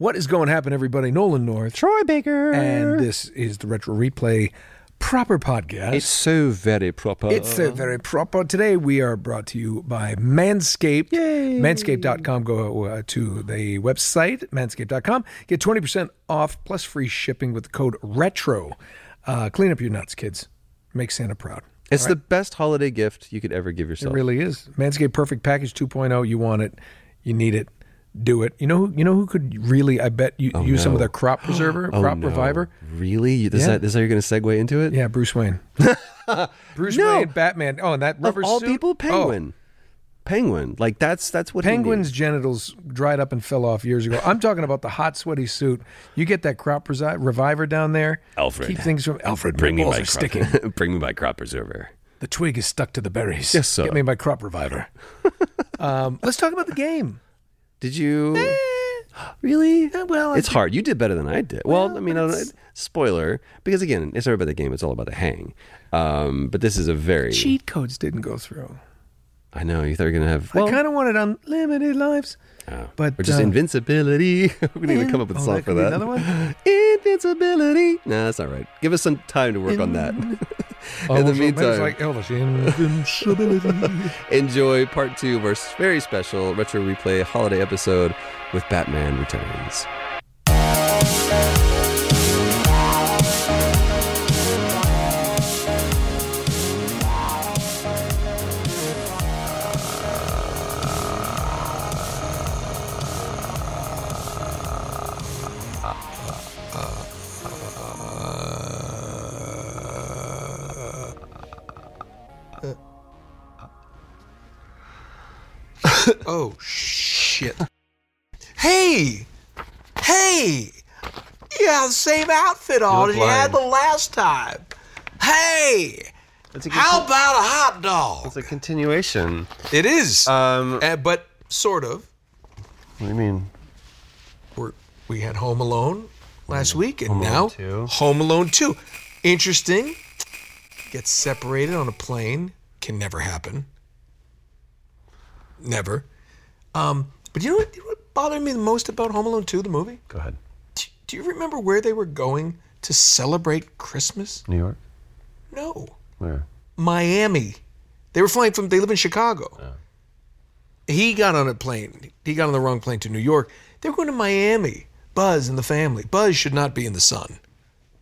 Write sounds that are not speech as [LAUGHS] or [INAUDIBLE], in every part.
What is going to happen, everybody? Nolan North. Troy Baker. And this is the Retro Replay proper podcast. It's so very proper. It's so very proper. Today we are brought to you by Manscaped. Yay. Manscaped.com. Go uh, to the website, manscaped.com. Get 20% off plus free shipping with the code RETRO. Uh, clean up your nuts, kids. Make Santa proud. It's the best holiday gift you could ever give yourself. It really is. Manscaped Perfect Package 2.0. You want it. You need it. Do it. You know who? You know who could really? I bet you use some of no. their crop preserver, Oh, crop no. reviver. Really? You- This, Yeah. that, this how you're going to segue into it? Yeah, Bruce Wayne. [LAUGHS] Bruce No. Wayne, Batman. Oh, and that rubber Of all suit? people, Oh, Penguin. Penguin. Like, that's that's what Penguin's needs. genitals dried up and fell off years ago. I'm talking about the hot, sweaty suit. You get that crop presi- reviver down there. Alfred. Keep things from Alfred. Bring me my crop, sticking. [LAUGHS] Bring me my crop preserver. The twig is stuck to the berries. Yes, sir. Get me my crop reviver. [LAUGHS] um, let's talk about the game. Did you? really? well, it's hard. You did better than I did. Well, Well, I mean, I don't, spoiler, because again, it's not about the game. It's all about the hang. Um, but this is a very. Cheat codes didn't go through. I know you thought you were gonna have. Well, I kind of wanted unlimited lives. oh, but, or just uh, invincibility. [LAUGHS] We're gonna come up with a Oh, song that for that. another one? [GASPS] Invincibility. No, that's all right. Give us some time to work on that. [LAUGHS] In the meantime, like Elvis. Invincibility. [LAUGHS] enjoy part two of our very special retro replay holiday episode with Batman Returns. Oh shit. Hey! Hey! You have the same outfit on as you had the last time. Hey! How about a hot dog? It's a continuation. It is. Um, Uh, but sort of. what do you mean? We're, we had Home Alone last week, and Home Alone now 2. Home Alone 2. Interesting. Gets separated on a plane. Can never happen. Never. Um, but you know what, you know what bothered me the most about Home Alone 2, the movie? Go ahead. Do, do you remember where they were going to celebrate Christmas? New York. No. Where? Miami. They were flying from, they live in Chicago. He got on a plane. He got on the wrong plane to New York. They were going to Miami. Buzz and the family. Buzz should not be in the sun.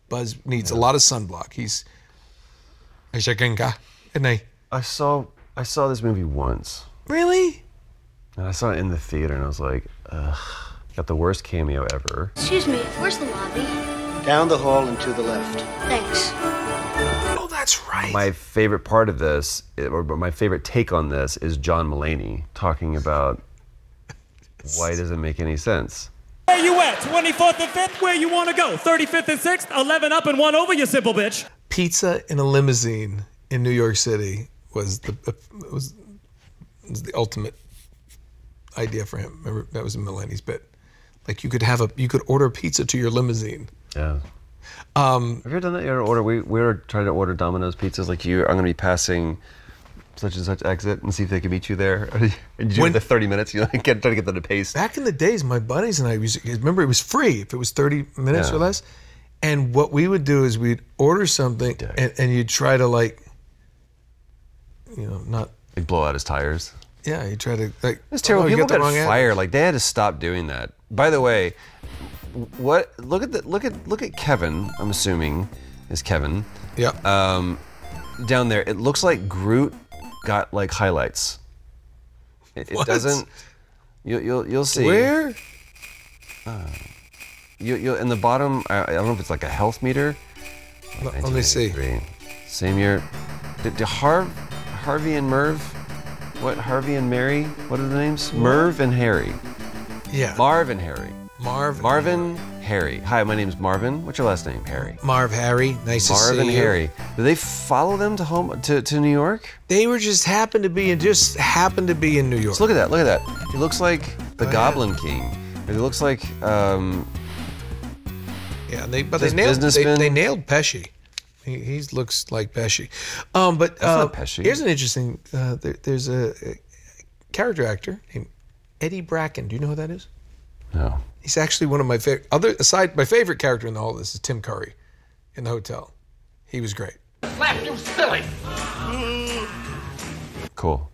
Buzz needs a lot of sunblock. He's. A. Isn't he? I saw I saw this movie once, Really? And I saw it in the theater, and I was like, ugh, got the worst cameo ever. Excuse me, where's the lobby? Down the hall and to the left. Thanks. Oh, that's right. My favorite part of this, or my favorite take on this, is John Mulaney talking about why does it make any sense. Where you at? 24th and 5th? Where you want to go? 35th and 6th? 11 up and 1 over, you simple bitch. Pizza in a limousine in New York City was the was, was the ultimate idea for him. Remember that was in Mulaney's bit. Like you could have a you could order pizza to your limousine. Yeah. Um, Have you ever done that? You ever order? We we were trying to order Domino's pizzas. Like you, I'm gonna be passing such and such exit and see if they can meet you there. [LAUGHS] and you do When- the 30 minutes. You like, get try to get them to pace. back in the days, my buddies and I used to, remember it was free if it was 30 minutes Yeah. or less. And what we would do is we'd order something and, and you'd try to like, you know, not, Like blow out his tires. Yeah, you try to like, It's terrible. oh, you People got got fired. Like they had to stop doing that. By the way, what? Look at the look at look at Kevin. I'm assuming is Kevin Yeah. um, down there. It looks like Groot got like highlights. It, it doesn't. You'll you'll you'll see. Where? Uh, you you in the bottom. I, I don't know if it's like a health meter. Let let me see. Same year. Did, did Harv, Harvey and Merv? What Harvey and Mary? What are the names? Merv and Harry. Yeah. Marv and Harry. Marv. Marvin Harry. Hi, my name's Marvin. What's your last name? Harry. Marv Harry. Nice to Marvin see you. Harry. Did they follow them to home to, to New York? They were just happened to be in just happened to be in New York. Look at that. Look at that. He looks like the ahead. Goblin King. He looks like um, Yeah, they but they nailed they, they nailed Pesci. He, he looks like Pesci. Um, but uh, not Pesci. here's an interesting. Uh, there, there's a, a character actor named Eddie Bracken. Do you know who that is? no. He's actually one of my favorite. Other aside, my favorite character in the all this is Tim Curry, in the hotel. He was great. you silly Cool.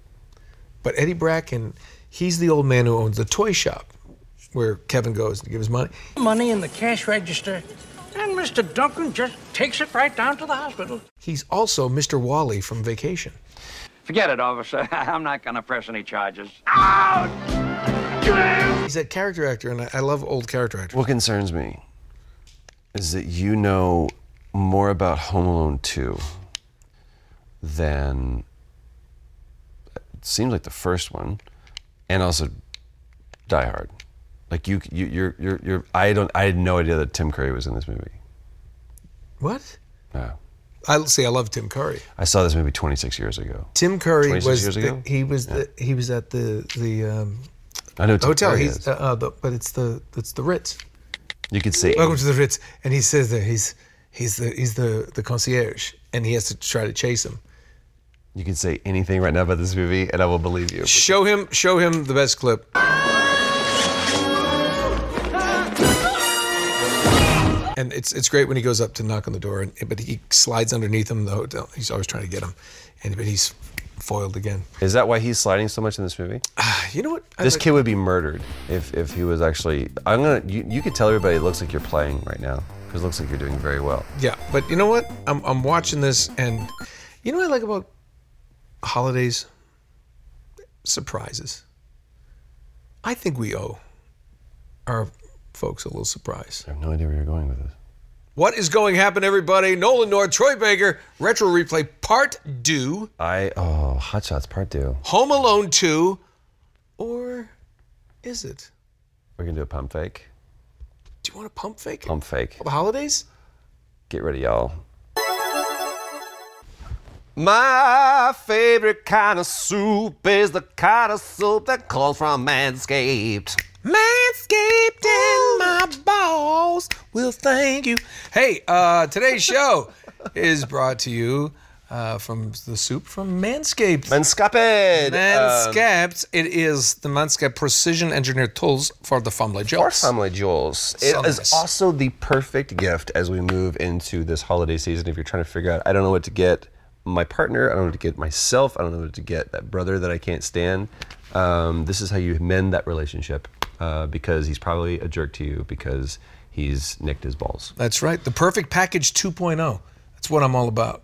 But Eddie Bracken, he's the old man who owns the toy shop, where Kevin goes to give his money. money in the cash register, and Mr. Duncan just takes it right down to the hospital. He's also Mr. Wally from Vacation. Forget it, officer. [LAUGHS] I'm not going to press any charges. Out! He's that character actor, and I, I love old character actors. What concerns me is that you know more about Home Alone 2 than it seems like the first one, and also Die Hard. Like you, you, you're, you're, you're. I don't. I had no idea that Tim Curry was in this movie. What? No. I see. I love Tim Curry. I saw this movie 26 years ago. Tim Curry 26 was years the- he was the, he was at the the um, I know Tim hotel. Curry He's is. uh, uh, the, but it's the it's the Ritz. You could see. Welcome to the Ritz, and he says that he's he's the he's the the concierge, and he has to try to chase him. you can say anything right now about this movie, and I will believe you. Show him show him the best clip. And it's it's great when he goes up to knock on the door, and, but he slides underneath him. in The hotel. He's always trying to get him, and but he's foiled again. Is that why he's sliding so much in this movie? Ah, you know what? I This like- kid would be murdered if, if he was actually. I'm gonna. You, you could tell everybody it looks like you're playing right now because it looks like you're doing very well. Yeah, but you know what? I'm I'm watching this, and you know what I like about holidays? Surprises. I think we owe our folks a little surprise. I have no idea where you're going with this. What is going to happen, everybody? Nolan North, Troy Baker, Retro Replay Part 2, I oh, Hot Shots Part Two. Home Alone 2, or is it? We're gonna do a pump fake. Do you want to pump fake? Pump fake. The holidays? Get ready, y'all. My favorite kind of soup is the kind of soup that comes from Manscaped. Manscaped and my balls will thank you. Hey, uh, today's [LAUGHS] show is brought to you uh, from the soup from Manscaped. Manscaped. Um, Manscaped. it is the Manscaped precision engineered tools for the family Or jobs. family jewels. It So is nice. also the perfect gift as we move into this holiday season. If you're trying to figure out, I don't know what to get my partner, I don't know what to get myself, I don't know what to get that brother that I can't stand. Um, this is how you mend that relationship uh, because he's probably a jerk to you because he's nicked his balls. That's right. The perfect package 2.0. That's what I'm all about.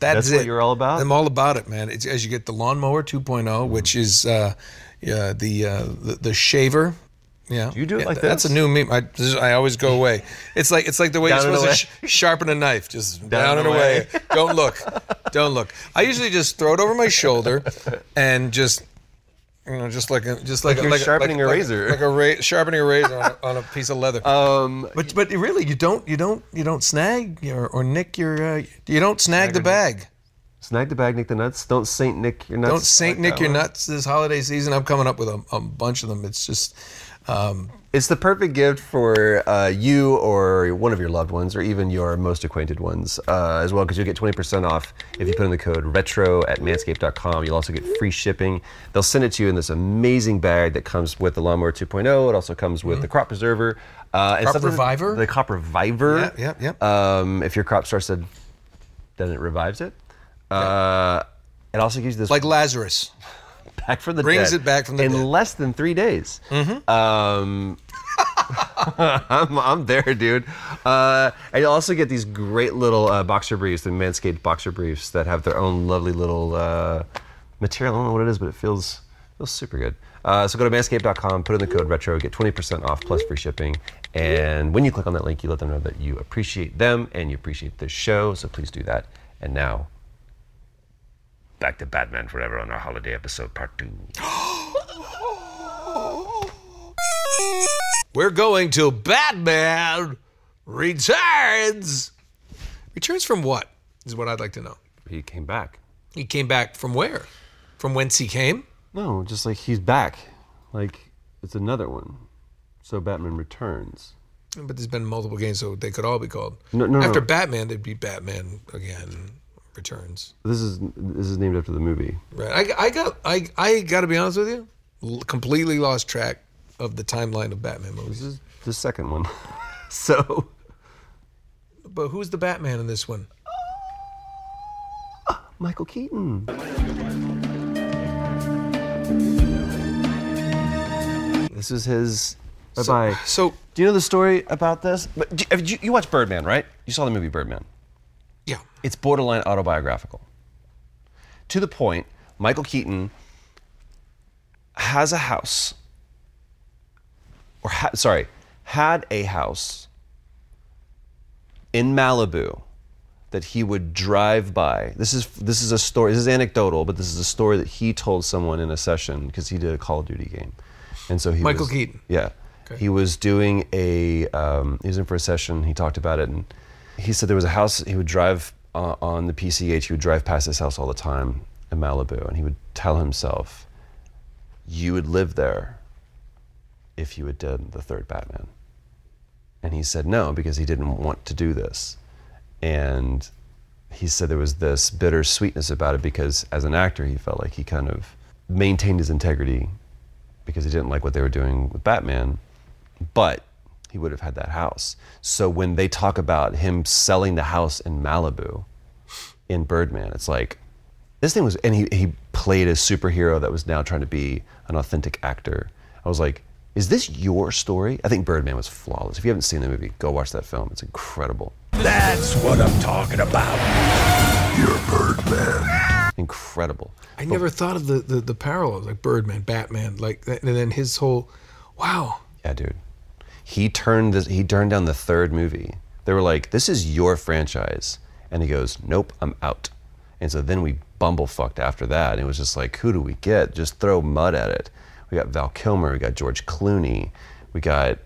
That's, That's what you're all about? I'm all about it, man. It's as you get the lawnmower 2.0, which is uh, yeah, the, uh, the the shaver. Yeah, do you do it Yeah, like that. That's a new meme. I, I always go away. It's like it's like the way Down you're supposed to sh- sharpen a knife, just down, and and away. away. Don't look, don't look. I usually just throw it over my shoulder and just. You know, just like a, just like, Like a, like sharpening a like razor. like a ra- sharpening a razor on a, [LAUGHS] on a piece of leather. Um, But but really, you don't you don't you don't snag or, or nick your uh, you don't snag the bag. snag the bag, nick the nuts. Don't Saint Nick your nuts. Don't Saint like Nick your one. nuts this holiday season. I'm coming up with a, a bunch of them. It's just um, It's the perfect gift for uh, you or one of your loved ones, or even your most acquainted ones uh, as well, because you'll get 20% off if you put in the code retro at manscaped.com. You'll also get free shipping. They'll send it to you in this amazing bag that comes with the Lawnmower 2.0. It also comes with the Crop Preserver. Uh, and Crop Reviver? The Crop Reviver. Yeah, yeah, yeah. Um, if your crop starts to, then it revives it. Uh, it also gives you this like Lazarus. Back from the Brings dead it back from the in dead. less than three days. Um, [LAUGHS] I'm, I'm there, dude. Uh, and you also get these great little uh, boxer briefs, the Manscaped boxer briefs that have their own lovely little uh, material. I don't know what it is, but it feels feels super good. Uh, so go to manscaped.com, put in the code retro, get 20% off plus free shipping. And when you click on that link, you let them know that you appreciate them and you appreciate this show. So please do that. And now, back to Batman Forever on our holiday episode part two. [GASPS] We're going to Batman Returns. Returns from what? Is what I'd like to know. He came back. He came back from where? From whence he came? No, just like he's back. Like it's another one. So Batman Returns. But there's been multiple games, so they could all be called. No, no, After no. Batman, they'd be Batman again. Returns. This is this is named after the movie. Right. I, I got. I. I got to be honest with you. l- Completely lost track of the timeline of Batman movies. This is the second one. [LAUGHS] so But who's the Batman in this one? Ah, Michael Keaton. This is his. Bye bye. So, do you know the story about this? But do- you, you watched Birdman, right? You saw the movie Birdman. Yeah. It's borderline autobiographical. To the point, Michael Keaton has a house, or ha- sorry, had a house in Malibu that he would drive by. This is this is a story. This is anecdotal, but this is a story that he told someone in a session because he did a Call of Duty game, and so he Michael was- Keaton. Yeah, Okay. he was doing a. Um, he was in for a session. He talked about it, and he said there was a house he would drive uh, on the PCH. He would drive past this house all the time in Malibu, and he would tell himself, "You would live there if you had done the third Batman." And he said no because he didn't want to do this. And he said there was this bitter sweetness about it because as an actor, he felt like he kind of maintained his integrity because he didn't like what they were doing with Batman, but he would have had that house. So when they talk about him selling the house in Malibu in Birdman, it's like this thing was, and he, he played a superhero that was now trying to be an authentic actor. I was like, is this your story? I think Birdman was flawless. If you haven't seen the movie, go watch that film. It's incredible. That's what I'm talking about. You're Birdman. Incredible. I never thought of the, the, the parallels, like Birdman, Batman, like and then his whole, wow. Yeah, dude. He turned this. He turned down the third movie. They were like, "This is your franchise," and he goes, "Nope, I'm out." And so then we bumblefucked after that. And it was just like, who do we get? Just throw mud at it. We got Val Kilmer. We got George Clooney. We got.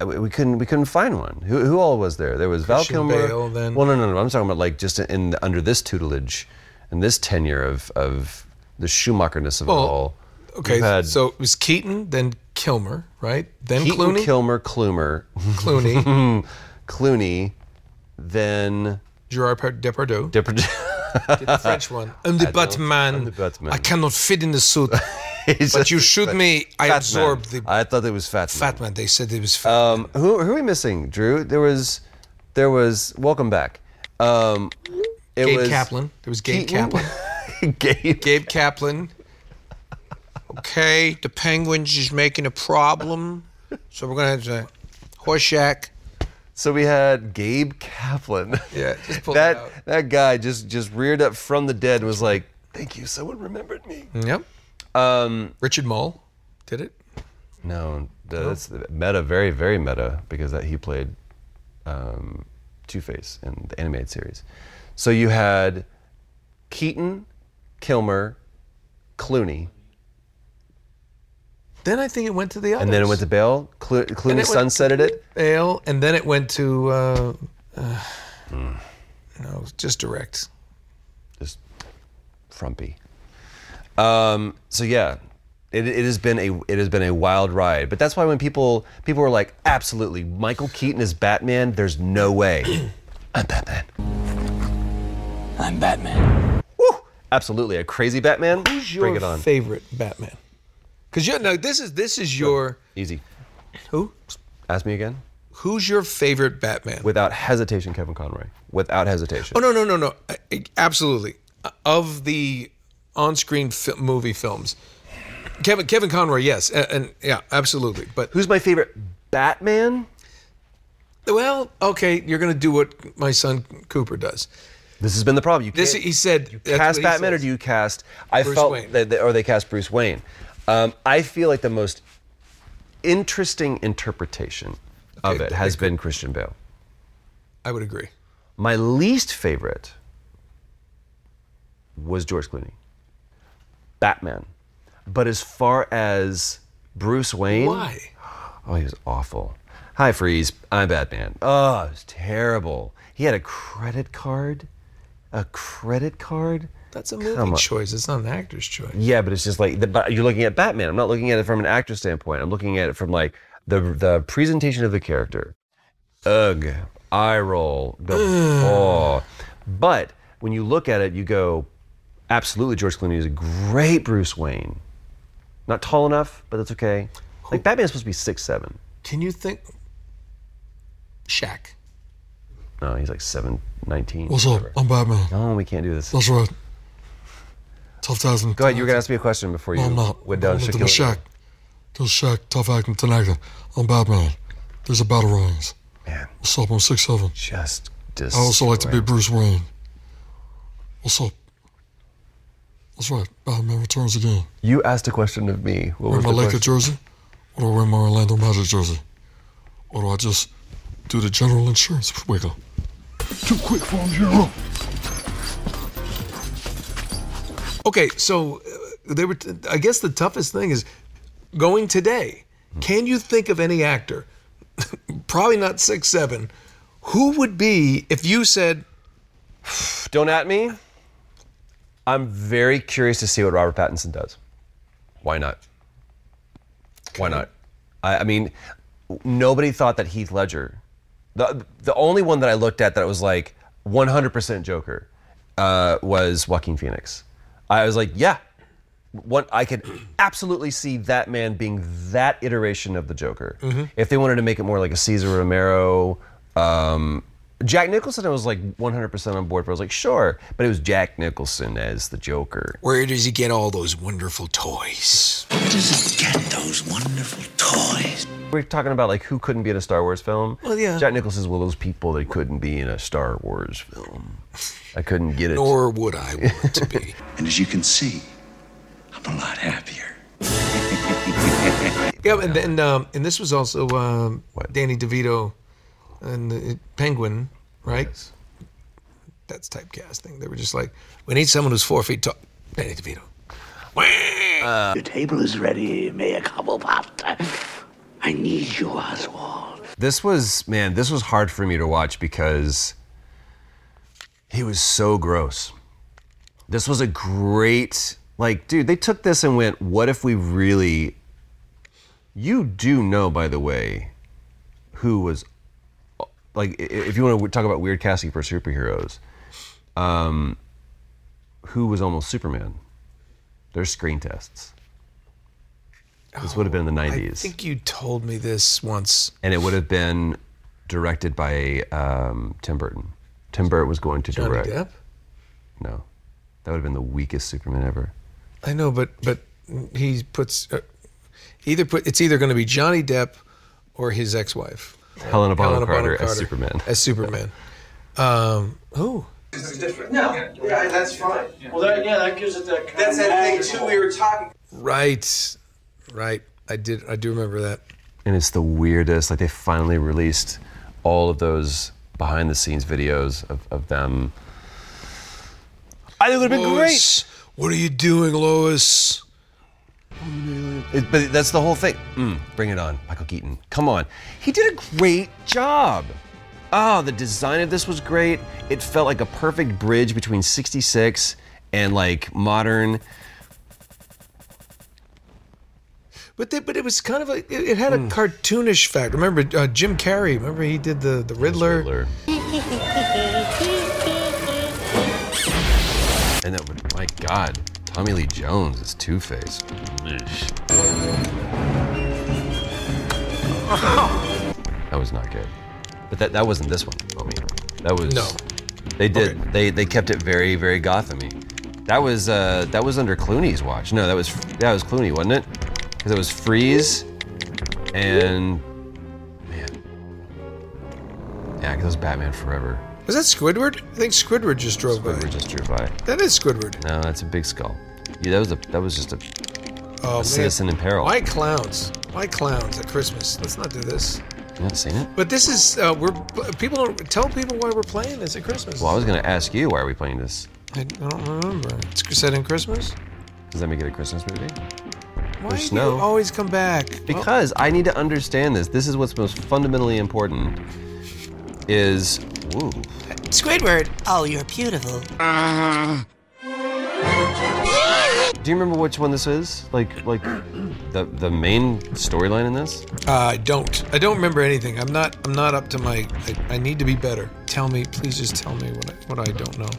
Uh, we we couldn't. We couldn't find one. Who, who all was there? There was Christian Val Kilmer. Bale, then. Well, no, no, no. I'm talking about like just in under this tutelage, and this tenure of of the Schumacherness of it all. Okay, had so it was Keaton, then Kilmer, right? Then Keaton, Clooney. Kilmer, Klumer, Clooney. [LAUGHS] Clooney, then Gerard Par- Depardieu. Depardieu. The French one. [LAUGHS] I'm the Batman. I'm the Batman. I cannot fit in the suit. [LAUGHS] But you shoot me, I absorb the I thought it was Fat Man. Fat Man. They said it was Fat Um, who, who are we missing, Drew? There was, there was. Welcome back. Um, it Gabe was Kaplan. There was Gabe Keaton. Kaplan. Gabe. Gabe Kaplan. Okay, the Penguins is making a problem, [LAUGHS] so we're gonna have to Horshack. So we had Gabe Kaplan. [LAUGHS] Yeah, just pull that out. that guy just just reared up from the dead and was like, "Thank you, someone remembered me." Yep. Um, Richard Moll did it. No, that's meta, very, very meta, because that he played um, Two Face in the animated series. So you had Keaton, Kilmer, Clooney, Then I think it went to the others. and then it went to Bale. Clo- Then Clooney it went sunsetted it. Bale, and then it went to uh, uh, no, just direct. Just frumpy. Um, so yeah, it, it has been a it has been a wild ride. But that's why when people people were like, absolutely, Michael Keaton is Batman. There's no way. [CLEARS THROAT] I'm Batman. I'm Batman. Absolutely, a crazy Batman. Who's your Bring it on. favorite Batman? Because you no, this is this is your Easy. who? Ask me again. Who's your favorite Batman? Without hesitation, Kevin Conroy. Without hesitation. Oh no no no no! I- I- Absolutely. Uh, of the on-screen fi- movie films, Kevin Kevin Conroy, yes, and, and yeah, absolutely. But who's my favorite Batman? Well, okay, you're gonna do what my son Cooper does. This has been the problem. You This can't- he said. you that's cast what he Batman or says. do you cast? I Bruce felt Wayne. that, that- or they cast Bruce Wayne. Um, I feel like the most interesting interpretation of Okay, it has been Christian Bale. I would agree. My least favorite was George Clooney. Batman. But as far as Bruce Wayne, Why? Oh, he was awful. Hi, Freeze. I'm Batman. Oh, it was terrible. He had a credit card. A credit card. That's a Come movie on. choice. It's not an actor's choice. Yeah, but it's just like the, but you're looking at Batman. I'm not looking at it from an actor standpoint. I'm looking at it from like the the presentation of the character. Ugh, eye roll. Go, oh. But when you look at it, you go, absolutely, George Clooney is a great Bruce Wayne. Not tall enough, but that's okay. Like Batman's supposed to be six seven. Can you think? Shaq. No, he's like seven nineteen. What's up? I'm Batman. No, we can't do this. That's right. Tough thousand. Go ahead. You were gonna ask me a question before you No, I'm not. went down I'm Shaquille. Shaq. Tell Shaq, tough acting, tonight. I'm Batman. There's a battle rings. Man. What's up? I'm six seven. Just I also like to be Bruce Wayne. What's up? That's right. Batman returns again. You asked a question of me. What wear was my the Laker jersey, or do I wear my Orlando Magic jersey, or do I just do the general insurance wiggle? Too quick for him, General. Okay, so uh, they were. T- I guess the toughest thing is going today. Can you think of any actor, [LAUGHS] probably not six seven, who would be if you said, Don't at me. I'm very curious to see what Robert Pattinson does. Why not? Why not? I, I mean, nobody thought that Heath Ledger. The the only one that I looked at that was like 100% Joker uh, was Joaquin Phoenix. I was like, yeah, one I could absolutely see that man being that iteration of the Joker. Mhm. If they wanted to make it more like a Cesar Romero, um, Jack Nicholson, I was like 100% on board. For I was like, sure, but it was Jack Nicholson as the Joker. "Where does he get all those wonderful toys?" Where does he get those wonderful toys? We're talking about like who couldn't be in a Star Wars film. Well, yeah. Jack Nicholson is one of those people that couldn't be in a Star Wars film. I couldn't get it. Nor would I want to be. [LAUGHS] And as you can see, I'm a lot happier. [LAUGHS] Yeah, and and um, and this was also um, Danny DeVito and the Penguin, right? That's typecasting. They were just like, we need someone who's four feet tall. Danny DeVito. Your table is ready. May a couple pot. I need you, Oswald. This was man, this was hard for me to watch because he was so gross. This was a great like dude, they took this and went, what if we really You do know by the way who was like if you want to talk about weird casting for superheroes, um who was almost Superman? There's screen tests. This would have been in the 90s I think you told me this once. and it would have been directed by um, Tim Burton. Tim Burton was going to Johnny direct. Depp? No, that would have been the weakest Superman ever. I know, but but he puts uh, either put it's either going to be Johnny Depp or his ex-wife, Helena Bonham Carter as Superman. As Superman. Um, who? No, yeah, that's fine. Well, that, yeah, that gives it that. Kind that's that thing too. We were talking. Right, right. I did. I do remember that. And it's the weirdest. Like they finally released all of those behind the scenes videos of, of them. I think it would have been Lois, What are you doing, Lois? It, but that's the whole thing. Mm, bring it on, Michael Keaton. Come on. He did a great job. Oh, the design of this was great. It felt like a perfect bridge between 66 and like modern. But they, but it was kind of a. It, it had a cartoonish fact. Remember uh, Jim Carrey? Remember he did the the Riddler. [LAUGHS] And that would, my God, Tommy Lee Jones is Two Face. [LAUGHS] That was not good. But that, that wasn't this one, homie. That was No. They did. They they kept it very very Gothamy. That was uh that was under Clooney's watch. No, that was that was Clooney, wasn't it? Because it was Freeze and man, yeah, because it was Batman Forever. Was that Squidward? I think Squidward just drove by. Squidward just drove by. That is Squidward. No, that's a big skull. Yeah, that was a that was just a, Oh man. citizen in peril. Why clowns? Why clowns at Christmas? Let's not do this. You haven't seen it? But this is uh, we're people don't tell people why we're playing this at Christmas. Well, I was gonna ask you why are we playing this? I don't remember. It's set in Christmas. Does that make it a Christmas movie? Why There's do snow. you always come back? Because I need to understand this. This is what's most fundamentally important. Is woo. Squidward, oh, you're beautiful. Do you remember which one this is? Like, like the the main storyline in this? Uh, I don't. I don't remember anything. I'm not. I'm not up to my. I, I need to be better. Tell me, please. Just tell me what I, what I don't know.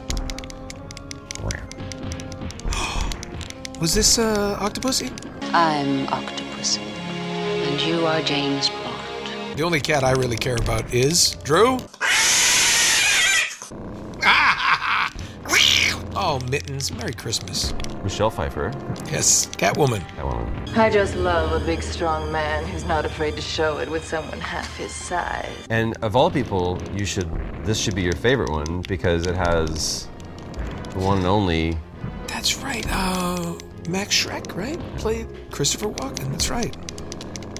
[GASPS] Was this uh, Octopussy? I'm Octopus, and you are James Bond. The only cat I really care about is Drew. [LAUGHS] oh, mittens! Merry Christmas. Michelle Pfeiffer. Yes, Catwoman. Catwoman. I just love a big, strong man who's not afraid to show it with someone half his size. And of all people, you should. This should be your favorite one because it has the one and only. That's right. Uh, Max Shreck, right? Played Christopher Walken. That's right.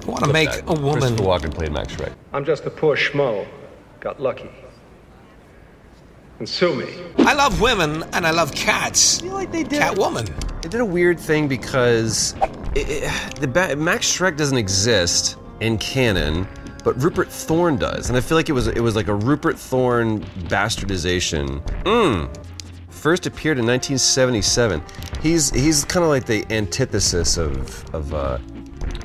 I want to make a woman. Christopher Walken played Max Shreck. I'm just a poor schmo. Got lucky. And sue me. I love women and I love cats. I feel like they did. Catwoman. It did a weird thing because it, it, the ba- Max Shreck doesn't exist in canon, but Rupert Thorne does, and I feel like it was it was like a Rupert Thorne bastardization. Mm. First appeared in 1977. He's he's kind of like the antithesis of of uh,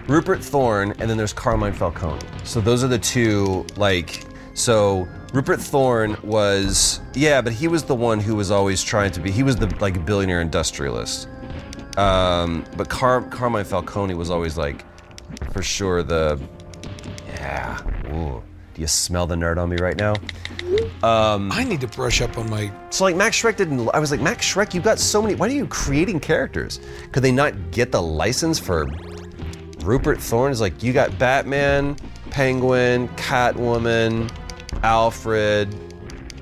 Rupert Thorne, and then there's Carmine Falcone. So those are the two like so. Rupert Thorne was yeah, but he was the one who was always trying to be. He was the like billionaire industrialist. Um, but Car- Carmine Falcone was always like, for sure the yeah. Ooh, do you smell the nerd on me right now? Um, I need to brush up on my. So like Max Shreck didn't. I was like Max Shreck, you've got so many. Why are you creating characters? Could they not get the license for Rupert Thorne? Is like you got Batman, Penguin, Catwoman, Alfred.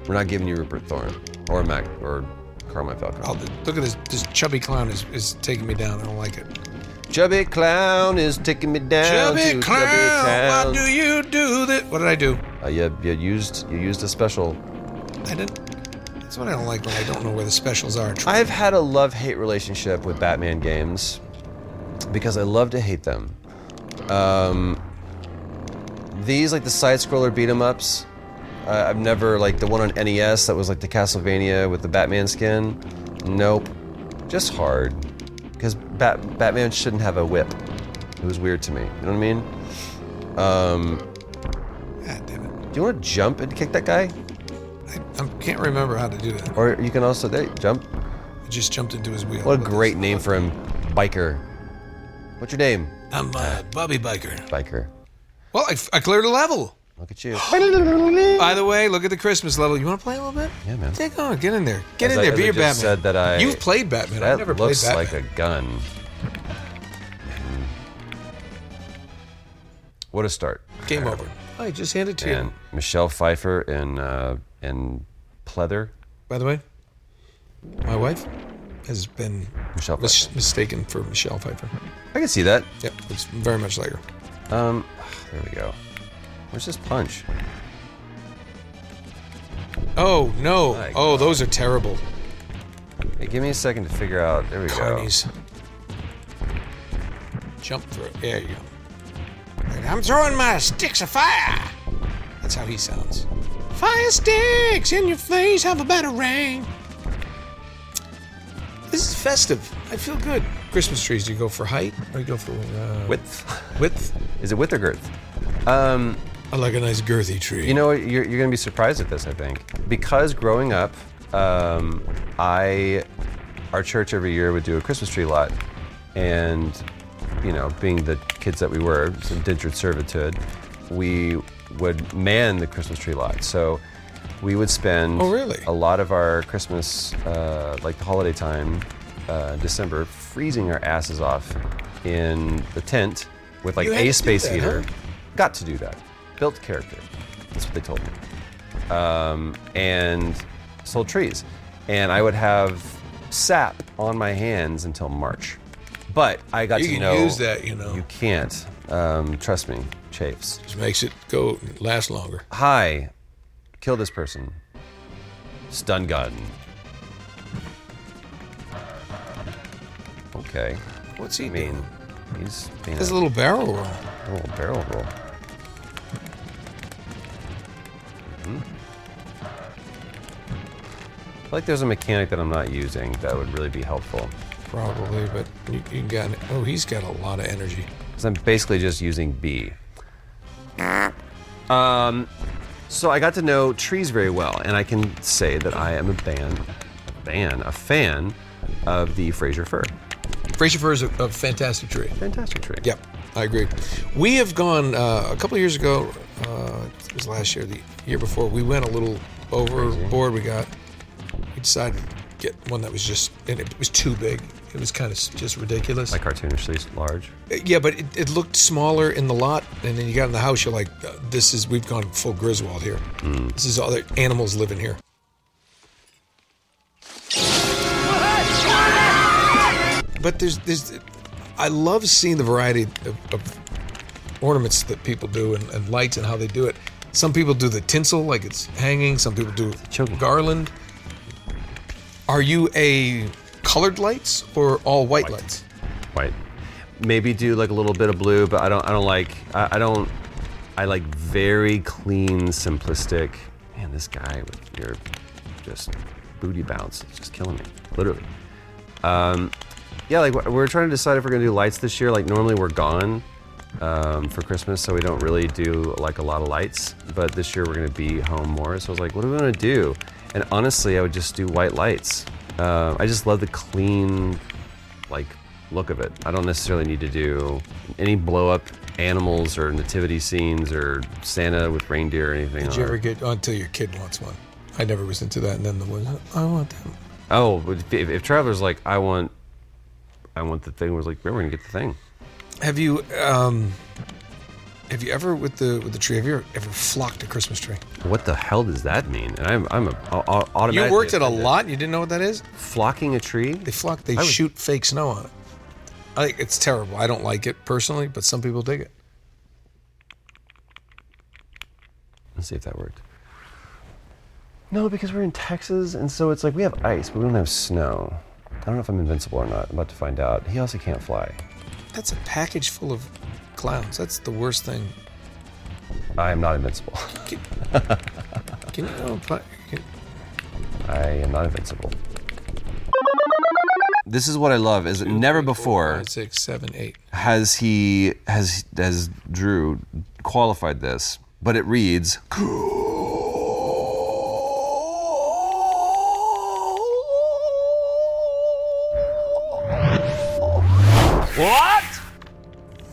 We're not giving you Rupert Thorne or Mac or Carmine Falcone. Oh, look at this. This chubby clown is, is taking me down. I don't like it. Chubby clown is taking me down Chubby clown, Chubby why do you do that? What did I do? Uh, you, you used you used a special. I didn't. That's what I don't like when I don't know where the specials are. I've had a love hate relationship with Batman games because I love to hate them. Um, these like the side scroller beat 'em ups. Uh, I've never like the one on NES that was like the Castlevania with the Batman skin. Nope, just hard because Bat- Batman shouldn't have a whip. It was weird to me. You know what I mean? Um, Do you want to jump and kick that guy? I, I can't remember how to do that. Or you can also there, jump. I just jumped into his wheel. What a great name for him, biker. What's your name? I'm uh, Bobby Biker. Biker. Well, I, I cleared a level. Look at you. By the way, look at the Christmas level. You want to play a little bit? Yeah, man. Take on. Get in there. Get As in I- there. Be your Batman. Said that I. You've played Batman. That I've never looks played Batman. Looks like a gun. What a start. Game over. I just handed to And you. Michelle Pfeiffer in uh, in pleather. By the way, my wife has been Michelle mis- mistaken for Michelle Pfeiffer. I can see that. Yep, it's very much like her. Um, there we go. Where's this punch? Oh no! My oh, those are terrible. Hey, give me a second to figure out. There we Carnies. Jump through. There you go. Right, I'm throwing my sticks of fire. That's how he sounds. Fire sticks in your face, have a better rain. This is festive. I feel good. Christmas trees. Do you go for height or you go for uh. Width. Width. [LAUGHS] Is it width or girth? Um, I like a nice girthy tree. You know, you're, you're going to be surprised at this, I think. Because growing up, um, I, our church every year would do a Christmas tree lot. And, you know, being the kids that we were, some indentured servitude, we would man the Christmas tree lot. So we would spend Oh, really? a lot of our Christmas, uh, like the holiday time, uh, December, freezing our asses off in the tent with like a space that, heater. huh? Got to do that. Built character. That's what they told me. Um, and sold trees. And I would have sap on my hands until March. But I got You to can know use that, you know. You can't. Um, trust me, chafes. Just makes it go last longer. Hi, kill this person. Stun gun. Okay. What's he I mean, doing? He's being There's a little barrel roll. A little barrel roll. Feel like there's a mechanic that I'm not using that would really be helpful. Probably, but you, you got. Oh, he's got a lot of energy. Because I'm basically just using B. Um, so I got to know trees very well, and I can say that I am a fan, fan, a fan of the Fraser fir. Fraser fir is a, a fantastic tree. Fantastic tree. Yep, I agree. We have gone uh, a couple of years ago. Uh, it was last year, the year before. We went a little overboard. We got. We decided to get one that was just, and it was too big. It was kind of just ridiculous. Like cartoonishly large. Yeah, but it, it looked smaller in the lot, and then you got in the house. You're like, uh, "This is we've gone full Griswold here. This is other animals living here." But there's there's, I love seeing the variety of, of ornaments that people do and, and lights and how they do it. Some people do the tinsel like it's hanging. Some people do garland. Are you a colored lights or all white, lights? White. Maybe do like a little bit of blue, but I don't. I don't like. I, I don't. I like very clean, simplistic. Man, this guy with your just booty bounce is just killing me, literally. Um, yeah, like we're trying to decide if we're gonna do lights this year. Like normally we're gone um, for Christmas, so we don't really do like a lot of lights. But this year we're gonna be home more, so I was like, what are we gonna do? And honestly, I would just do white lights. Uh, I just love the clean, like look of it. I don't necessarily need to do any blow up animals or nativity scenes or Santa with reindeer or anything. Did you ever get until your kid wants one? I never was into that, and then the one I want them. Oh, if, if Traveler's like, I want, I want the thing, was like, we're gonna get the thing. Have you um have you ever with the with the tree? Have you ever, ever flocked a Christmas tree? What the hell does that mean? And I'm, I'm a, a, a- automatically. You worked it a offended. lot. You didn't know what that is? Flocking a tree? They flock. They I was- shoot fake snow on it. I think it's terrible. I don't like it personally, but some people dig it. Let's see if that worked. No, because we're in Texas, and so it's like we have ice, but we don't have snow. I don't know if I'm invincible or not. I'm about to find out. He also can't fly. That's a package full of clowns. That's the worst thing. I am not invincible. Can you? Oh, but- can- I am not invincible. This is what I love: is that never before five, six, seven, eight. has he has has Drew qualified this, but it reads. What?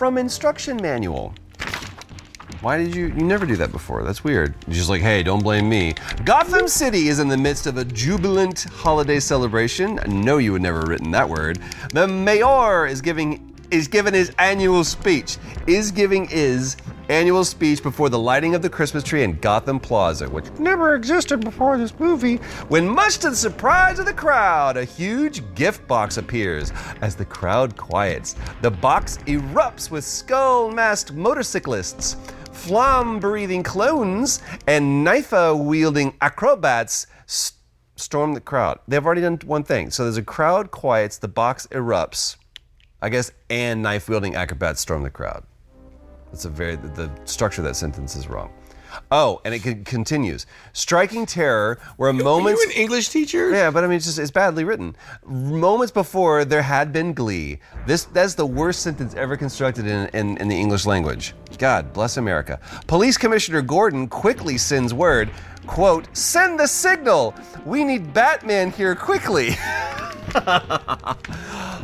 From instruction manual. Why did you? You never do that before. That's weird. You're just like, hey, don't blame me. Gotham City is in the midst of a jubilant holiday celebration. No, you would never written that word. The mayor is giving is giving his annual speech. Is giving his annual speech before the lighting of the Christmas tree in Gotham Plaza, which never existed before this movie. When much to the surprise of the crowd, a huge gift box appears. As the crowd quiets, the box erupts with skull-masked motorcyclists flam breathing clones and knife wielding acrobats s- storm the crowd. They've already done one thing. So there's a crowd quiets, the box erupts, I guess, and knife wielding acrobats storm the crowd. That's a very, the, structure of that sentence is wrong. Oh, and it con- continues. Striking terror where moments. you an English teacher? Yeah, but I mean, it's just it's badly written. Moments before there had been glee. This that's the worst sentence ever constructed in, in, in the English language. God bless America. Police Commissioner Gordon quickly sends word, quote, send the signal. We need Batman here quickly. [LAUGHS]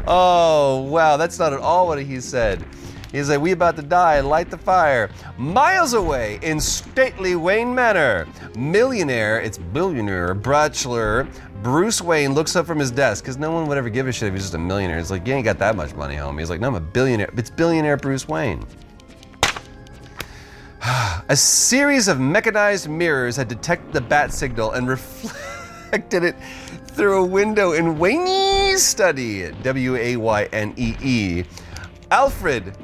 oh, wow, that's not at all what he said. He's like, we about to die, light the fire. Miles away in stately Wayne Manor. Millionaire, it's billionaire, bachelor, Bruce Wayne looks up from his desk, because no one would ever give a shit if he's just a millionaire. He's like, you ain't got that much money, homie. He's like, no, I'm a billionaire. It's billionaire Bruce Wayne. [SIGHS] A series of mechanized mirrors had detected the bat signal and reflected it through a window in Wayne's study. W A Y N E E. Alfred,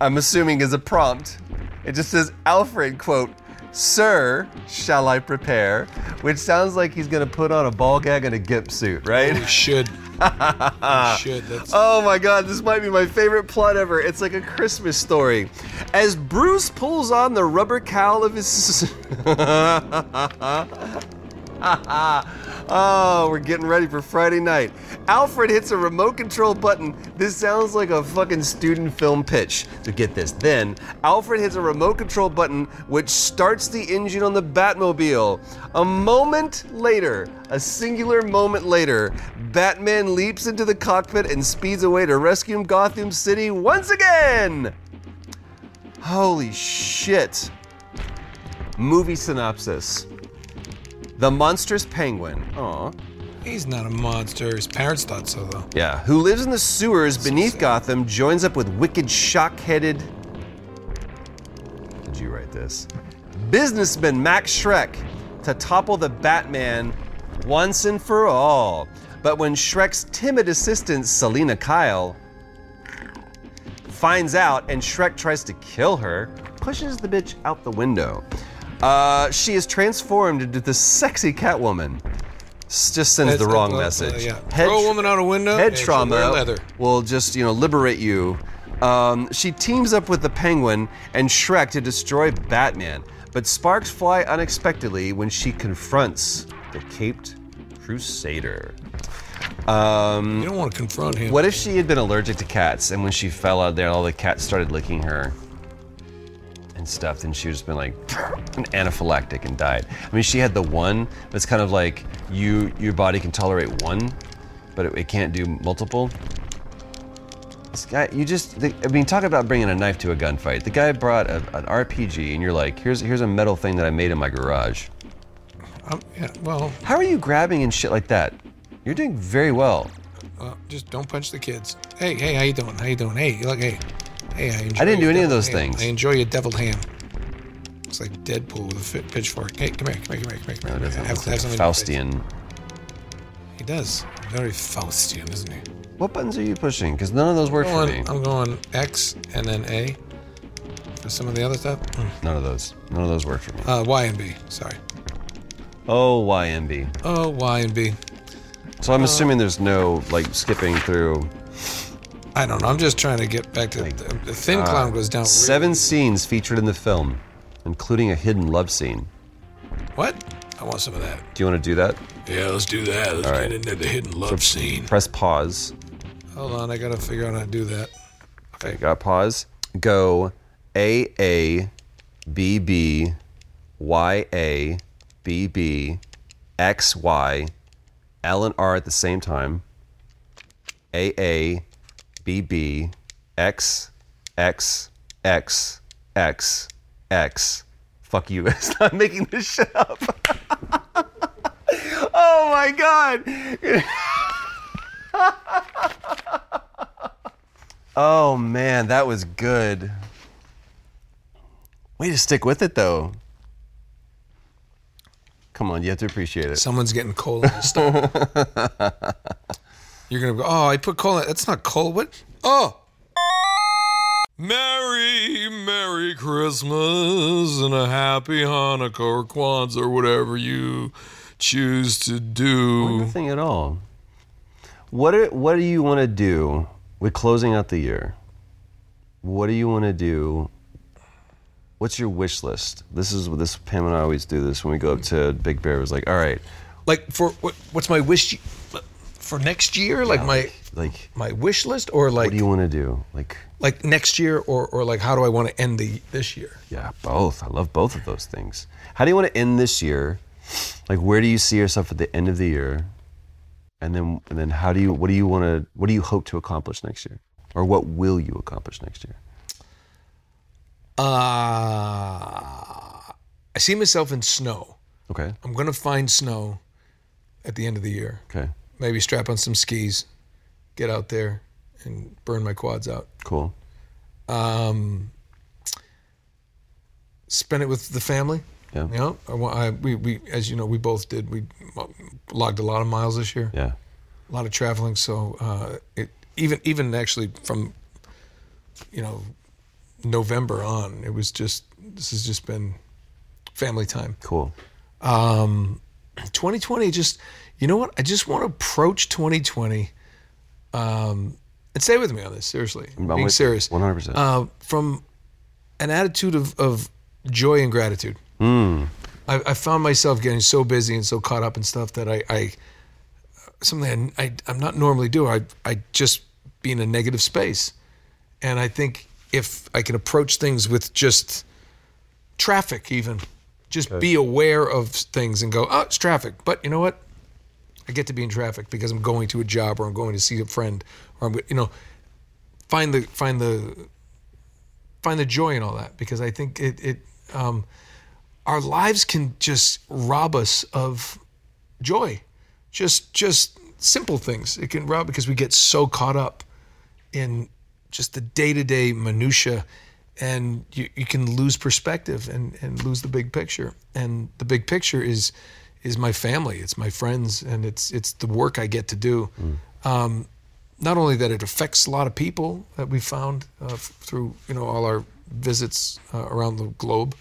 I'm assuming is a prompt. It just says, Alfred, quote, Sir, shall I prepare? Which sounds like he's gonna put on a ball gag and a gimp suit, right? Oh, should. [LAUGHS] should. That's Oh my god, this might be my favorite plot ever. It's like a Christmas story. As Bruce pulls on the rubber cowl of his. [LAUGHS] [LAUGHS] [LAUGHS] oh, we're getting ready for Friday night. Alfred hits a remote control button. This sounds like a fucking student film pitch. So get this. Then, Alfred hits a remote control button which starts the engine on the Batmobile. A moment later, a singular moment later, Batman leaps into the cockpit and speeds away to rescue Gotham City once again. Holy shit. Movie synopsis. The monstrous penguin. Aw. he's not a monster. His parents thought so, though. Yeah, who lives in the sewers beneath Gotham, joins up with wicked, shock headed. Did you write this? Businessman Max Shreck to topple the Batman once and for all. But when Shreck's timid assistant, Selina Kyle, finds out and Shrek tries to kill her, pushes the bitch out the window. Uh, she is transformed into the sexy Catwoman. S- Just sends That's- the wrong uh, message. yeah. Throw a woman out a window Head and she'll trauma wear leather. will just you know liberate you. Um, she teams up with the Penguin and Shreck to destroy Batman, but sparks fly unexpectedly when she confronts the Caped Crusader. Um, You don't want to confront him. what if she had been allergic to cats, and when she fell out there, all the cats started licking her and stuff, and she was just been like an anaphylactic and died? I mean, she had the one It's kind of like you, your body can tolerate one, but it, it can't do multiple. This guy, you just, the, I mean, talk about bringing a knife to a gunfight. The guy brought a, an RPG, and you're like, here's here's a metal thing that I made in my garage. Um, yeah, well, How are you grabbing and shit like that? You're doing very well. uh, just don't punch the kids. Hey, hey, how you doing? How you doing? Hey, look, hey, hey, I enjoy I didn't do any of those ham. things. I enjoy your deviled ham. It's like Deadpool with a pitchfork. Hey, come here, come here, come here, come here. Come. No, it doesn't. Have- like something in your face. Faustian. He does. Very Faustian, isn't he? What buttons are you pushing? Because none of those work for me. I'm going X and then A for some of the other stuff. Mm. None of those. None of those work for me. Uh, y and B. Sorry. Oh, YMB. Oh, Y and B. So I'm assuming there's no like skipping through. I don't know. I'm just trying to get back to the, thin Uh, clown goes down. Seven scenes featured in the film, including a hidden love scene. What? I want some of that. Do you want to do that? Yeah, let's do that. Let's All get right. into the hidden love scene. Press pause. Hold on, I gotta figure out how to do that. Okay, got pause. Go A A B B Y A B B X Y L and R at the same time. A A B B X X X X X. Fuck you. [LAUGHS] Stop making this shit up. [LAUGHS] oh my god. [LAUGHS] Oh man, that was good. Way to stick with it though. Come on, you have to appreciate it. Someone's getting cold. in his stomach. You're gonna go. Oh, I put coal. in That's not coal. What? Oh. Merry, Merry Christmas and a happy Hanukkah or Kwanzaa or whatever you choose to do. Nothing at all. What are, what do you want to do with closing out the year? What do you want to do? What's your wish list? This is this Pam and I always do this when we go up to Big Bear. It was like, all right, Like for what, what's my wish for next year? Like my like my wish list, or like what do you want to do? Like like next year, or or like how do I want to end the this year? Yeah, both. I love both of those things. How do you want to end this year? Like, where do you see yourself at the end of the year? And then, and then, how do you? What do you want to? What do you hope to accomplish next year? Or what will you accomplish next year? Uh, I see myself in snow. Okay. I'm gonna find snow at the end of the year. Okay. Maybe strap on some skis, get out there, and burn my quads out. Cool. Um, spend it with the family. Yeah. You know, I, I, we, we, as you know, we both did. We logged a lot of miles this year. Yeah. A lot of traveling. So uh, it even even actually from you know November on, it was just this has just been family time. Cool. Um, 2020 just you know what? I just want to approach 2020 um, and stay with me on this. Seriously, I'm being serious, 100%. Uh, from an attitude of, of joy and gratitude. Mm. I, I found myself getting so busy and so caught up in stuff that I, I something I, I I'm not normally do. I I just be in a negative space, and I think if I can approach things with just traffic, even just Okay. be aware of things and go, oh, it's traffic. But you know what? I get to be in traffic because I'm going to a job or I'm going to see a friend or I'm you know find the find the find the joy in all that because I think it it um, our lives can just rob us of joy, just just simple things. It can rob because we get so caught up in just the day to day minutia, and you, you can lose perspective and and lose the big picture. And the big picture is is my family, it's my friends, and it's it's the work I get to do. Um, not only that it affects a lot of people that we found uh, f- through you know all our visits uh, around the globe,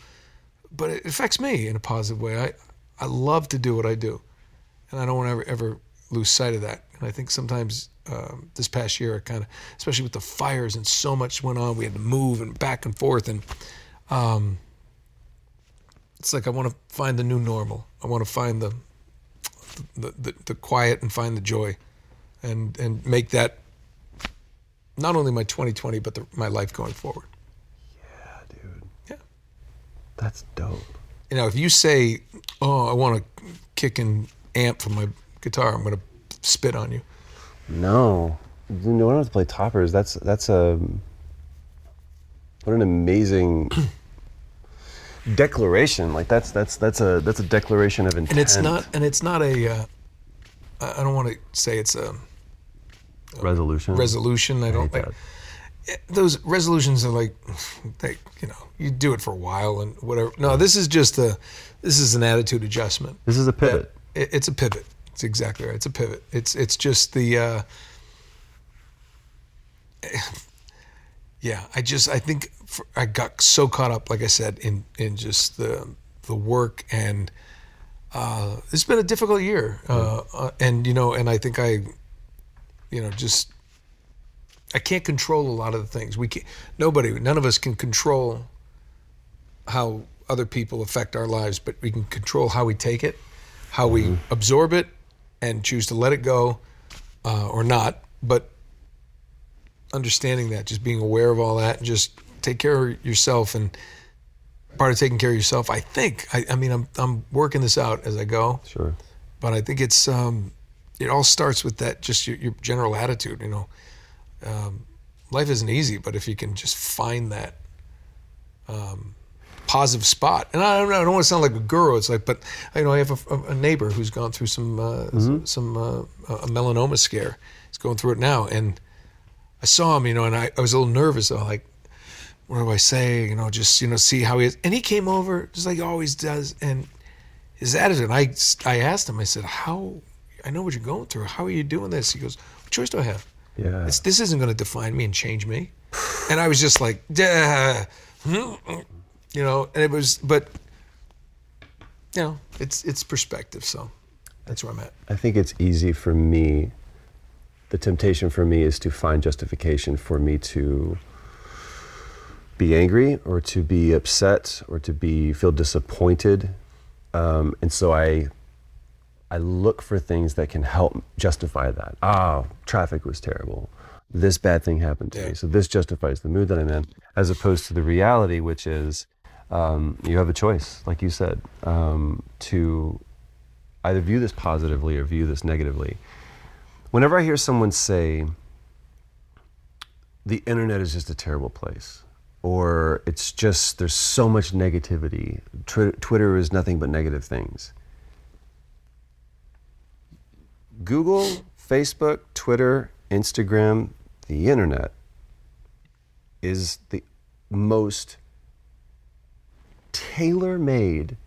but it affects me in a positive way. I I love to do what I do, and I don't want to ever ever lose sight of that. And I think sometimes um, this past year, I kind of, especially with the fires and so much went on, we had to move and back and forth, and um, it's like I want to find the new normal. I want to find the the, the the quiet and find the joy, and and make that not only my 2020 but the, my life going forward. Yeah, dude. Yeah, that's dope. You know, if you say, "Oh, I want to kick an amp from my guitar," I'm going to spit on you. No, you know, I don't have to play toppers. That's that's a what an amazing declaration. Like that's that's that's a that's a declaration of intent. And it's not and it's not a. Uh, I I don't want to say it's a resolution. resolution. I don't like those resolutions are like [LAUGHS] they you know you do it for a while and whatever. No, this is just a this is an attitude adjustment. This is a pivot. It, it's a pivot. It's exactly right. It's a pivot. It's it's just the. Uh, [SIGHS] yeah, I just I think for, I got so caught up, like I said, in in just the the work and uh, it's been a difficult year, uh, uh, and you know, and I think I, you know, just I can't control a lot of the things. We can nobody, none of us can control how other people affect our lives, but we can control how we take it, how we absorb it, and choose to let it go uh, or not. But understanding that, just being aware of all that, and just take care of yourself. And part of taking care of yourself, I think, I, I mean, I'm I'm working this out as I go. Sure. But I think it's um, it all starts with that, just your, your general attitude. You know, um, life isn't easy, but if you can just find that um, positive spot, and I don't know, I don't want to sound like a guru. It's like, but you know, I have a, a neighbor who's gone through some uh, Mhm. some uh, a melanoma scare. He's going through it now, and I saw him, you know, and I, I was a little nervous. though, like, what do I say? You know, just you know, see how he is. And he came over just like he always does, and his attitude. I I asked him. I said, "How? I know what you're going through. How are you doing this?" He goes, "What choice do I have? Yeah. It's, this isn't going to define me and change me." And I was just like, "Duh." you know, and it was, but you know, it's it's perspective. So that's where I'm at. I think it's easy for me. The temptation for me is to find justification for me to be angry or to be upset or to be feel disappointed, um, and so I I look for things that can help justify that. Ah, traffic was terrible. This bad thing happened to me, so this justifies the mood that I'm in, as opposed to the reality, which is um, you have a choice, like you said, um, to either view this positively or view this negatively. Whenever I hear someone say, the internet is just a terrible place, or it's just, there's so much negativity, Twi- Twitter is nothing but negative things. Google, Facebook, Twitter, Instagram, the internet is the most tailor made,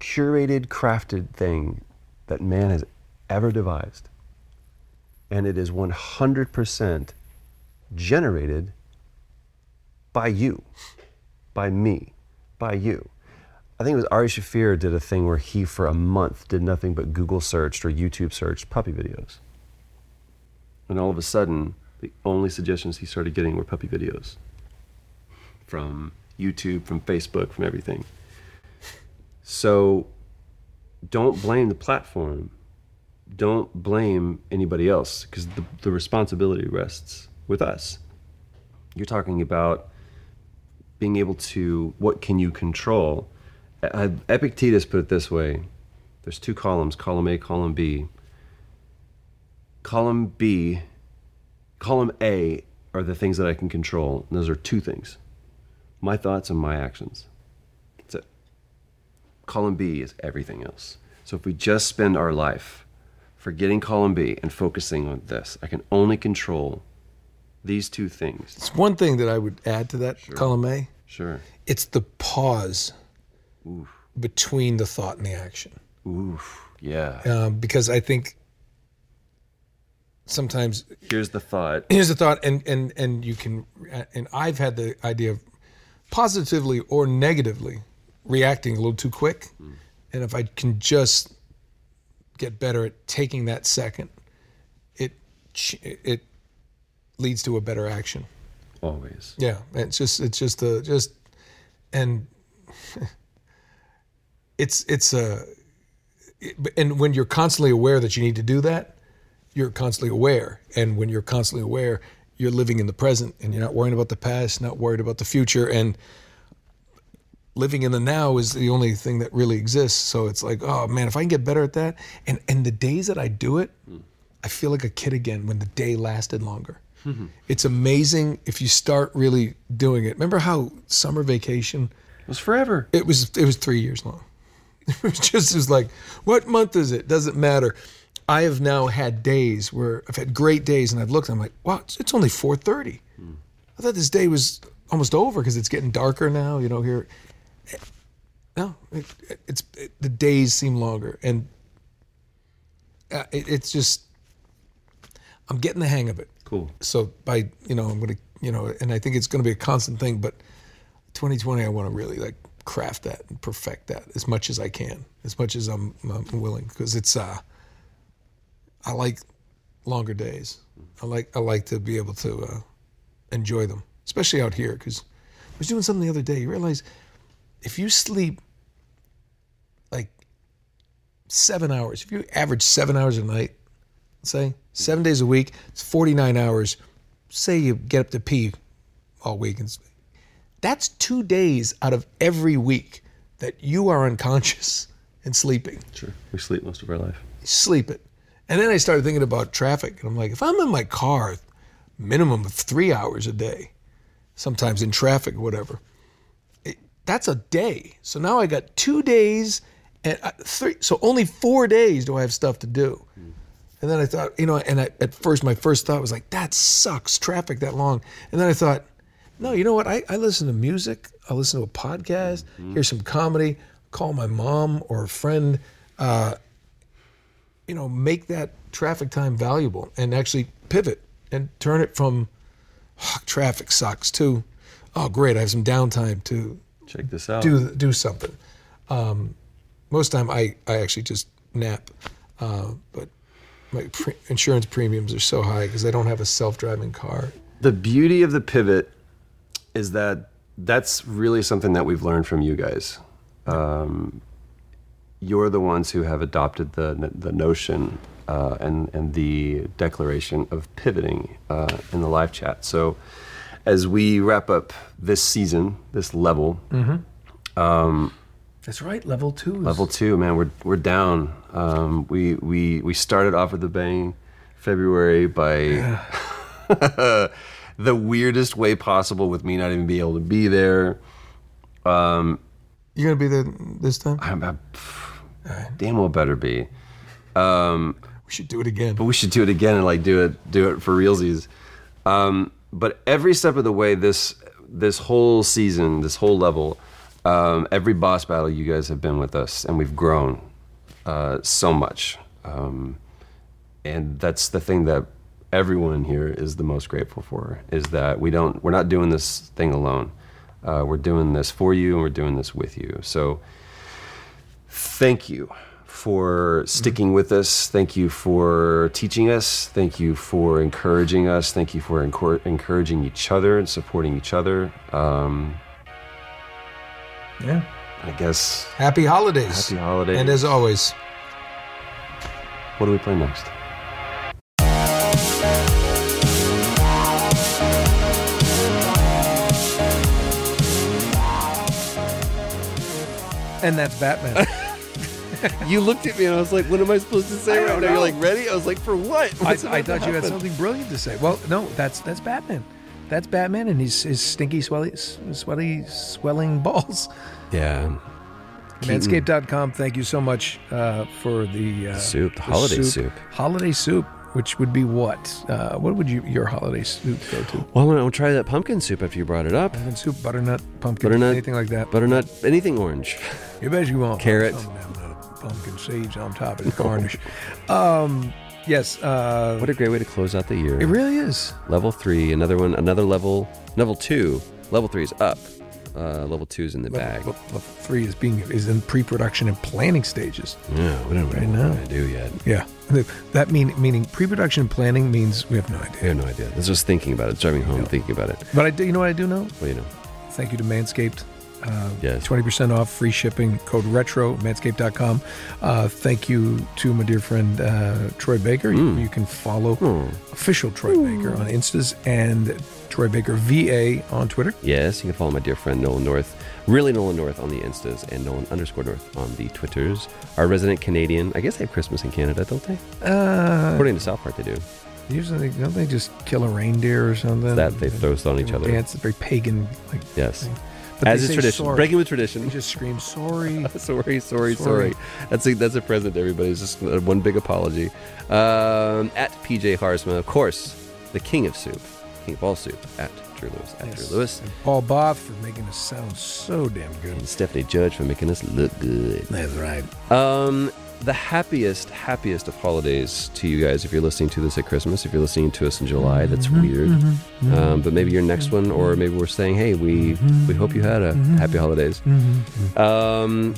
curated, crafted thing that man has ever devised. And it is 100% generated by you, by me, by you. I think it was Ari Shaffir did a thing where he, for a month, did nothing but Google searched or YouTube searched puppy videos. And all of a sudden, the only suggestions he started getting were puppy videos from YouTube, from Facebook, from everything. So don't blame the platform. Don't blame anybody else because the, the responsibility rests with us. You're talking about being able to, what can you control? Uh, Epictetus put it this way there's two columns, column A, column B. Column B, column A are the things that I can control. And those are two things my thoughts and my actions. That's it. Column B is everything else. So if we just spend our life forgetting column B and focusing on this, I can only control these two things. It's one thing that I would add to that column A. Sure. It's the pause between the thought and the action. Oof. Yeah. Um, because I think sometimes Here's the thought. here's the thought, and and and you can, and I've had the idea of positively or negatively reacting a little too quick, and if I can just get better at taking that second, it it leads to a better action. Always. Yeah, it's just it's just a just and [LAUGHS] it's it's a and when you're constantly aware that you need to do that, you're constantly aware, and when you're constantly aware, you're living in the present, and you're not worrying about the past, not worried about the future, and living in the now is the only thing that really exists. So it's like, oh man, if I can get better at that, and and the days that I do it, hmm. I feel like a kid again when the day lasted longer. It's amazing if you start really doing it. Remember how summer vacation was forever? It was it was three years long. [LAUGHS] It was just it was like, what month is it? Doesn't matter. I have now had days where I've had great days, and I've looked. and I'm like, wow, it's, only 4:30. I thought this day was almost over because it's getting darker now. You know here. No, it, it's it, the days seem longer, and uh, it, it's just I'm getting the hang of it. Cool. So by you know I'm gonna you know, and I think it's gonna be a constant thing. But 2020, I want to really like craft that and perfect that as much as I can, as much as I'm, I'm willing, because it's uh, I like longer days. I like I like to be able to uh, enjoy them, especially out here. Because I was doing something the other day. You realize if you sleep like seven hours, if you average seven hours a night, say seven days a week, it's 49 hours. Say you get up to pee all week, and that's two days out of every week that you are unconscious and sleeping. Sure. We sleep most of our life. Sleep it. And then I started thinking about traffic, and I'm like, if I'm in my car, minimum of three hours a day, sometimes in traffic or whatever, it, that's a day. So now I got two days and uh, three. So only four days do I have stuff to do. And then I thought, you know, and I, at first my first thought was like, that sucks, traffic that long. And then I thought, no, you know what? I, I listen to music. I listen to a podcast, hear some comedy, call my mom or a friend. Uh, you know, make that traffic time valuable and actually pivot and turn it from "Oh, traffic sucks to oh great, I have some downtime to check this out. Do do something. Um, most time I I actually just nap, uh, but my pre- insurance premiums are so high because I don't have a self-driving car. The beauty of the pivot is that that's really something that we've learned from you guys. Um, you're the ones who have adopted the the notion uh, and and the declaration of pivoting uh, in the live chat. So, as we wrap up this season, this level, Mm-hmm. um, That's right, level two. level two, man, we're we're down. Um, we we we started off with a bang, February by [SIGHS] the weirdest way possible, with me not even being able to be there. Um, You gonna be there this time? I'm, I'm damn well better be. Um, we should do it again. But we should do it again and like do it do it for realsies. Um, but every step of the way, this this whole season, this whole level, um, every boss battle, you guys have been with us, and we've grown uh, so much. Um, and that's the thing that everyone here is the most grateful for is that we don't we're not doing this thing alone. Uh, we're doing this for you, and we're doing this with you. So thank you for sticking with us. Thank you for teaching us. Thank you for encouraging us. Thank you for encouraging each other and supporting each other. Um, Yeah. I guess. Happy holidays. Happy holidays. And as always, What do we play next? And that's Batman. [LAUGHS] you looked at me and I was like, "What am I supposed to say right now?" You're like, "Ready?" I was like, "For what?" I, What's I about to thought you had something brilliant to say. Well, no, that's that's Batman. That's Batman and his his stinky, swelly, sweaty, swelling balls. Yeah. [LAUGHS] Keaton. Manscaped.com. Thank you so much uh, for the uh, Soup, the holiday soup. Holiday soup, which would be what? Uh, what would you your holiday soup go to? Well, I'll try that pumpkin soup after you brought it up. Pumpkin soup, butternut, pumpkin, Butternut, anything like that. Butternut, anything orange. You bet you won't. [LAUGHS] Carrot. Some of them, uh, pumpkin seeds on top of the [LAUGHS] garnish. um, yes. Uh, What a great way to close out the year. It really is. Level three, another one, another level. Level two, level three is up. Uh, level two is in the bag. Level, level three is being is in pre-production and planning stages. Yeah, whatever Right now. I do yet. Yeah, that mean meaning pre-production and planning means we have no idea. I have no idea. I was just thinking about it, driving home, thinking about it. But I do. You know what I do know? What do you know? Thank you to Manscaped. Uh, Yes. 20% off, free shipping, code retro, manscaped.com. Uh, thank you to my dear friend uh, Troy Baker. You, Mm. you can follow official Troy Baker on Instas and Troy Baker VA on Twitter. Yes, you can follow my dear friend Nolan North, really Nolan North on the Instas, and Nolan underscore North on the Twitters. Our resident Canadian. I guess they have Christmas in Canada, don't they? Uh, According to South Park, they do. usually, don't they just kill a reindeer or something? That they throw on each other. Dance, very pagan. Like, Yes. thing. But As is tradition. sorry. Breaking with tradition. They just scream [LAUGHS] sorry. sorry, sorry, sorry. That's a that's a present to everybody. It's just uh, one big apology. Um, at PJ Haarsma, of course, the king of soup, king of all soup. At Drew Lewis. At Yes. Drew Lewis. And Paul Both for making us sound so damn good. And Stephanie Judge for making us look good. That's right. Um, the happiest, happiest of holidays to you guys if you're listening to this at Christmas. If you're listening to us in July, that's mm-hmm, weird. Mm-hmm, mm-hmm. Um, but maybe your next one, or maybe we're saying, hey, we we hope you had a happy holidays. Um,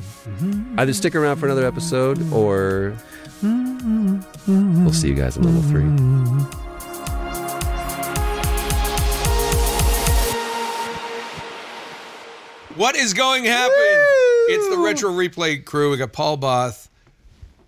either stick around for another episode, or we'll see you guys in level three. What is going to happen? It's the Retro Replay crew. We got Paul Both,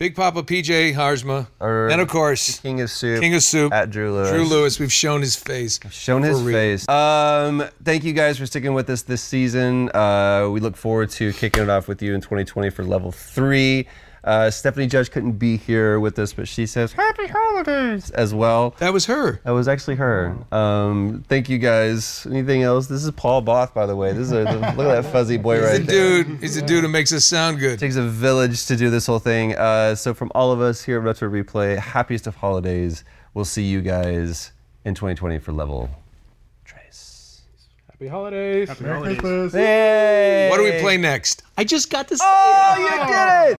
Big Papa PJ Haarsma, and of course, King of Soup. King of Soup. At Drew Lewis. Drew Lewis. We've shown his face. shown his real. face. Um, thank you guys for sticking with us this season. Uh, we look forward to kicking it off with you in 2020 for level three. Uh, Stephanie Judge couldn't be here with us, but she says happy holidays as well. That was her. That was actually her. Um, thank you guys. Anything else? This is Paul Both, by the way. This is a, [LAUGHS] look at that fuzzy boy He's right a there. dude. He's a dude who makes us sound good. takes a village to do this whole thing. Uh, so from all of us here at Retro Replay, happiest of holidays. We'll see you guys in 2020 for level. Trace. Happy holidays. Happy Merry holidays. Christmas. Hey! What do we play next? I just got this. Oh, you did it!